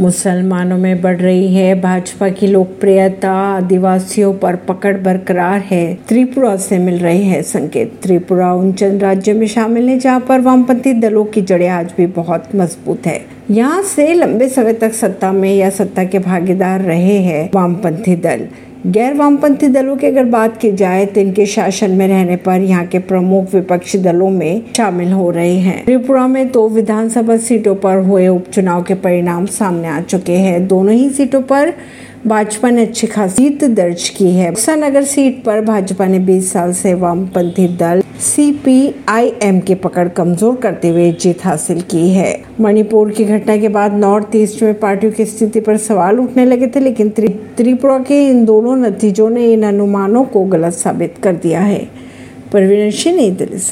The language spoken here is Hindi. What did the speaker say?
मुसलमानों में बढ़ रही है। भाजपा की लोकप्रियता आदिवासियों पर पकड़ बरकरार है। त्रिपुरा से मिल रहे हैं संकेत। त्रिपुरा उन चंद राज्यों में शामिल है जहाँ पर वामपंथी दलों की जड़ें आज भी बहुत मज़बूत है। यहाँ से लंबे समय तक सत्ता में या सत्ता के भागीदार रहे हैं वामपंथी दल। गैर वामपंथी दलों की अगर बात की जाए तो इनके शासन में रहने पर यहाँ के प्रमुख विपक्षी दलों में शामिल हो रहे हैं। त्रिपुरा में दो तो विधानसभा सीटों पर हुए उपचुनाव के परिणाम सामने आ चुके हैं। दोनों ही सीटों पर भाजपा ने अच्छी खास जीत दर्ज की है। नगर सीट पर भाजपा ने 20 साल से वामपंथी दल सीपीआईएम की पकड़ कमज़ोर करते हुए जीत हासिल की है। मणिपुर की घटना के बाद नॉर्थ ईस्ट में पार्टियों की स्थिति पर सवाल उठने लगे थे, लेकिन त्रिपुरा के इन दोनों नतीजों ने इन अनुमानों को गलत साबित कर दिया है। परवीन सिंह, नई दिल्ली से।